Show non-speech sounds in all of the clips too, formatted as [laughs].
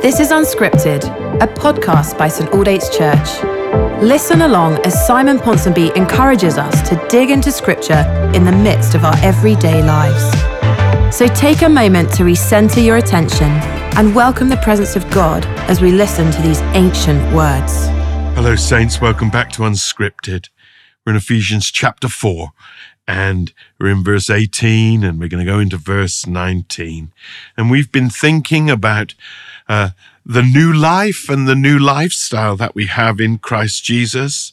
This is Unscripted, a podcast by St Aldate's Church. Listen along as Simon Ponsonby encourages us to dig into Scripture in the midst of our everyday lives. So take a moment to recenter your attention and welcome the presence of God as we listen to these ancient words. Hello, Saints. Welcome back to Unscripted. We're in Ephesians chapter 4, and we're in verse 18, and we're going to go into verse 19. And we've been thinking about uh, the new life and the new lifestyle that we have in Christ Jesus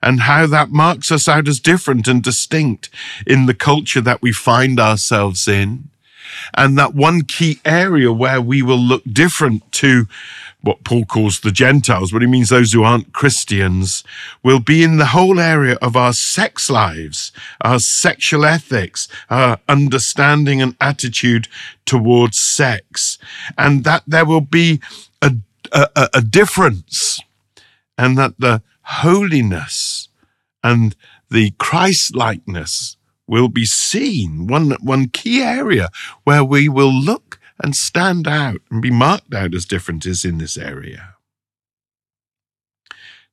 and how that marks us out as different and distinct in the culture that we find ourselves in. And that one key area where we will look different to what Paul calls the Gentiles, but he means those who aren't Christians, will be in the whole area of our sex lives, our sexual ethics, our understanding and attitude towards sex, and that there will be a, a, a difference, and that the holiness and the Christ likeness will be seen. One, one key area where we will look and stand out and be marked out as different is in this area.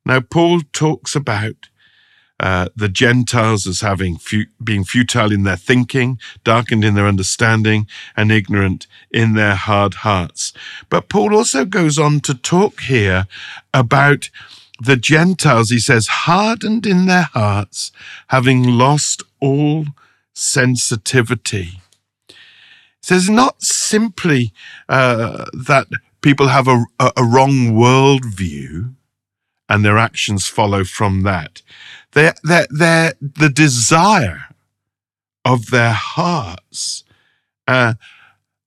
Now, Paul talks about uh, the Gentiles as having fu- being futile in their thinking, darkened in their understanding, and ignorant in their hard hearts. But Paul also goes on to talk here about the Gentiles, he says, hardened in their hearts, having lost all sensitivity. He says, not simply uh, that people have a, a wrong worldview and their actions follow from that. They're, they're, they're, the desire of their hearts uh,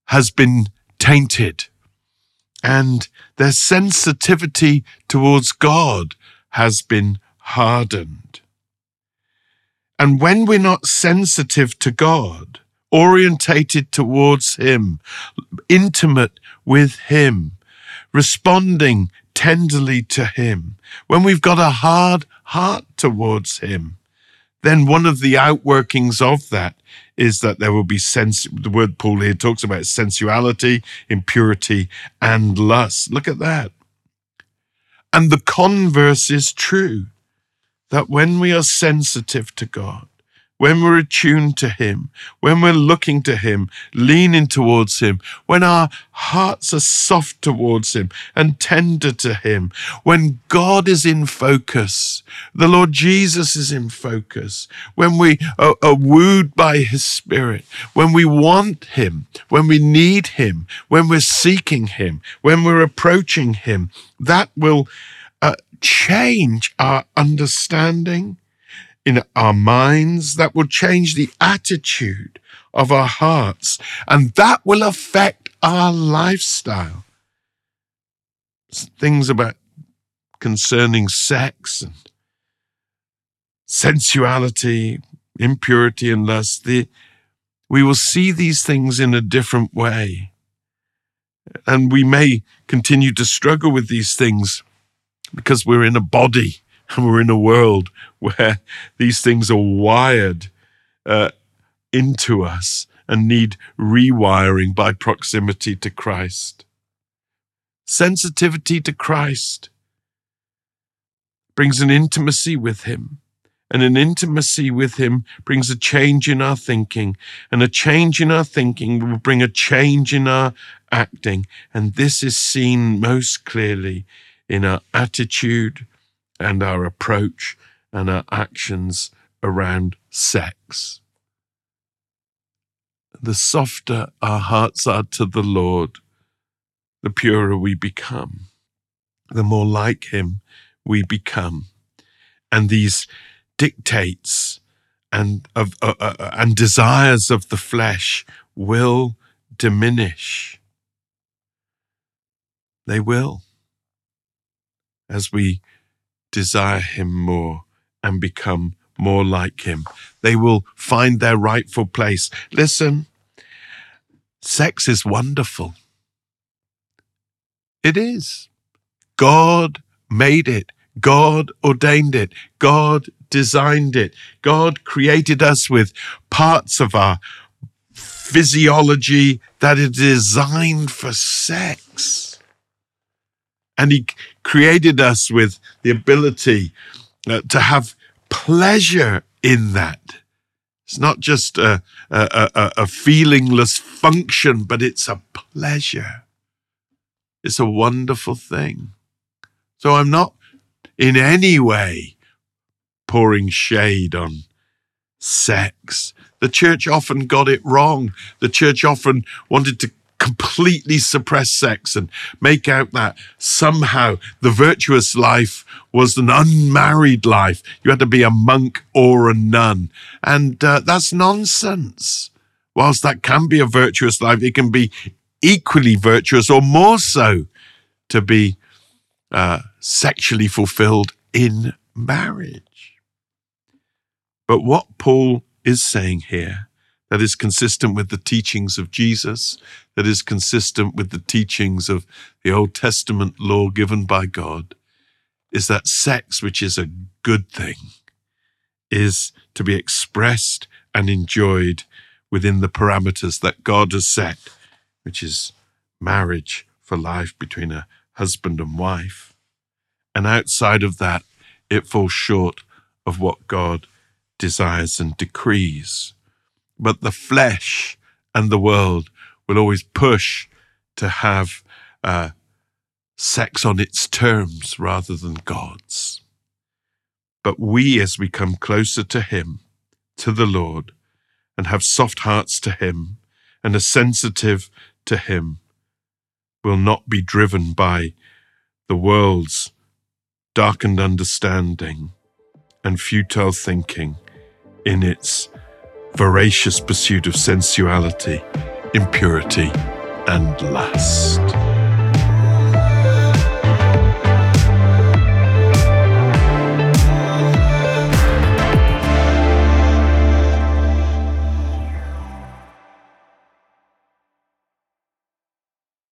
has been tainted and their sensitivity towards God has been hardened. And when we're not sensitive to God, orientated towards Him, intimate with Him, responding tenderly to Him, when we've got a hard heart towards Him, then one of the outworkings of that is that there will be sense. The word Paul here talks about sensuality, impurity, and lust. Look at that. And the converse is true that when we are sensitive to God, when we're attuned to Him, when we're looking to Him, leaning towards Him, when our hearts are soft towards Him and tender to Him, when God is in focus, the Lord Jesus is in focus, when we are, are wooed by His Spirit, when we want Him, when we need Him, when we're seeking Him, when we're approaching Him, that will change our understanding in our minds, that will change the attitude of our hearts, and that will affect our lifestyle. Things about concerning sex and sensuality, impurity, and lust, the, we will see these things in a different way. And we may continue to struggle with these things because we're in a body [laughs] and we're in a world where these things are wired uh, into us and need rewiring by proximity to Christ. Sensitivity to Christ brings an intimacy with Him. And an intimacy with Him brings a change in our thinking. And a change in our thinking will bring a change in our acting. And this is seen most clearly in our attitude and our approach and our actions around sex. The softer our hearts are to the Lord, the purer we become, the more like Him we become. And these dictates and, of, uh, uh, uh and desires of the flesh will diminish. They will. As we desire Him more and become more like Him. They will find their rightful place. Listen, sex is wonderful. It is. God made it. God ordained it. God designed it. God created us with parts of our physiology that are designed for sex. And He created us with the ability uh, to have pleasure in that. It's not just a, a, a, a feelingless function, but it's a pleasure. It's a wonderful thing. So I'm not in any way pouring shade on sex. The church often got it wrong. The church often wanted to completely suppress sex and make out that somehow the virtuous life was an unmarried life. You had to be a monk or a nun. And uh, that's nonsense. Whilst that can be a virtuous life, it can be equally virtuous or more so to be uh, sexually fulfilled in marriage. But what Paul is saying here that is consistent with the teachings of Jesus, that is consistent with the teachings of the Old Testament law given by God, is that sex, which is a good thing, is to be expressed and enjoyed within the parameters that God has set, which is marriage for life between a husband and wife. And outside of that, it falls short of what God desires and decrees. But the flesh and the world will always push to have uh, sex on its terms rather than God's. But we, as we come closer to Him, to the Lord, and have soft hearts to Him and are sensitive to Him, will not be driven by the world's darkened understanding and futile thinking in its voracious pursuit of sensuality, impurity, and lust.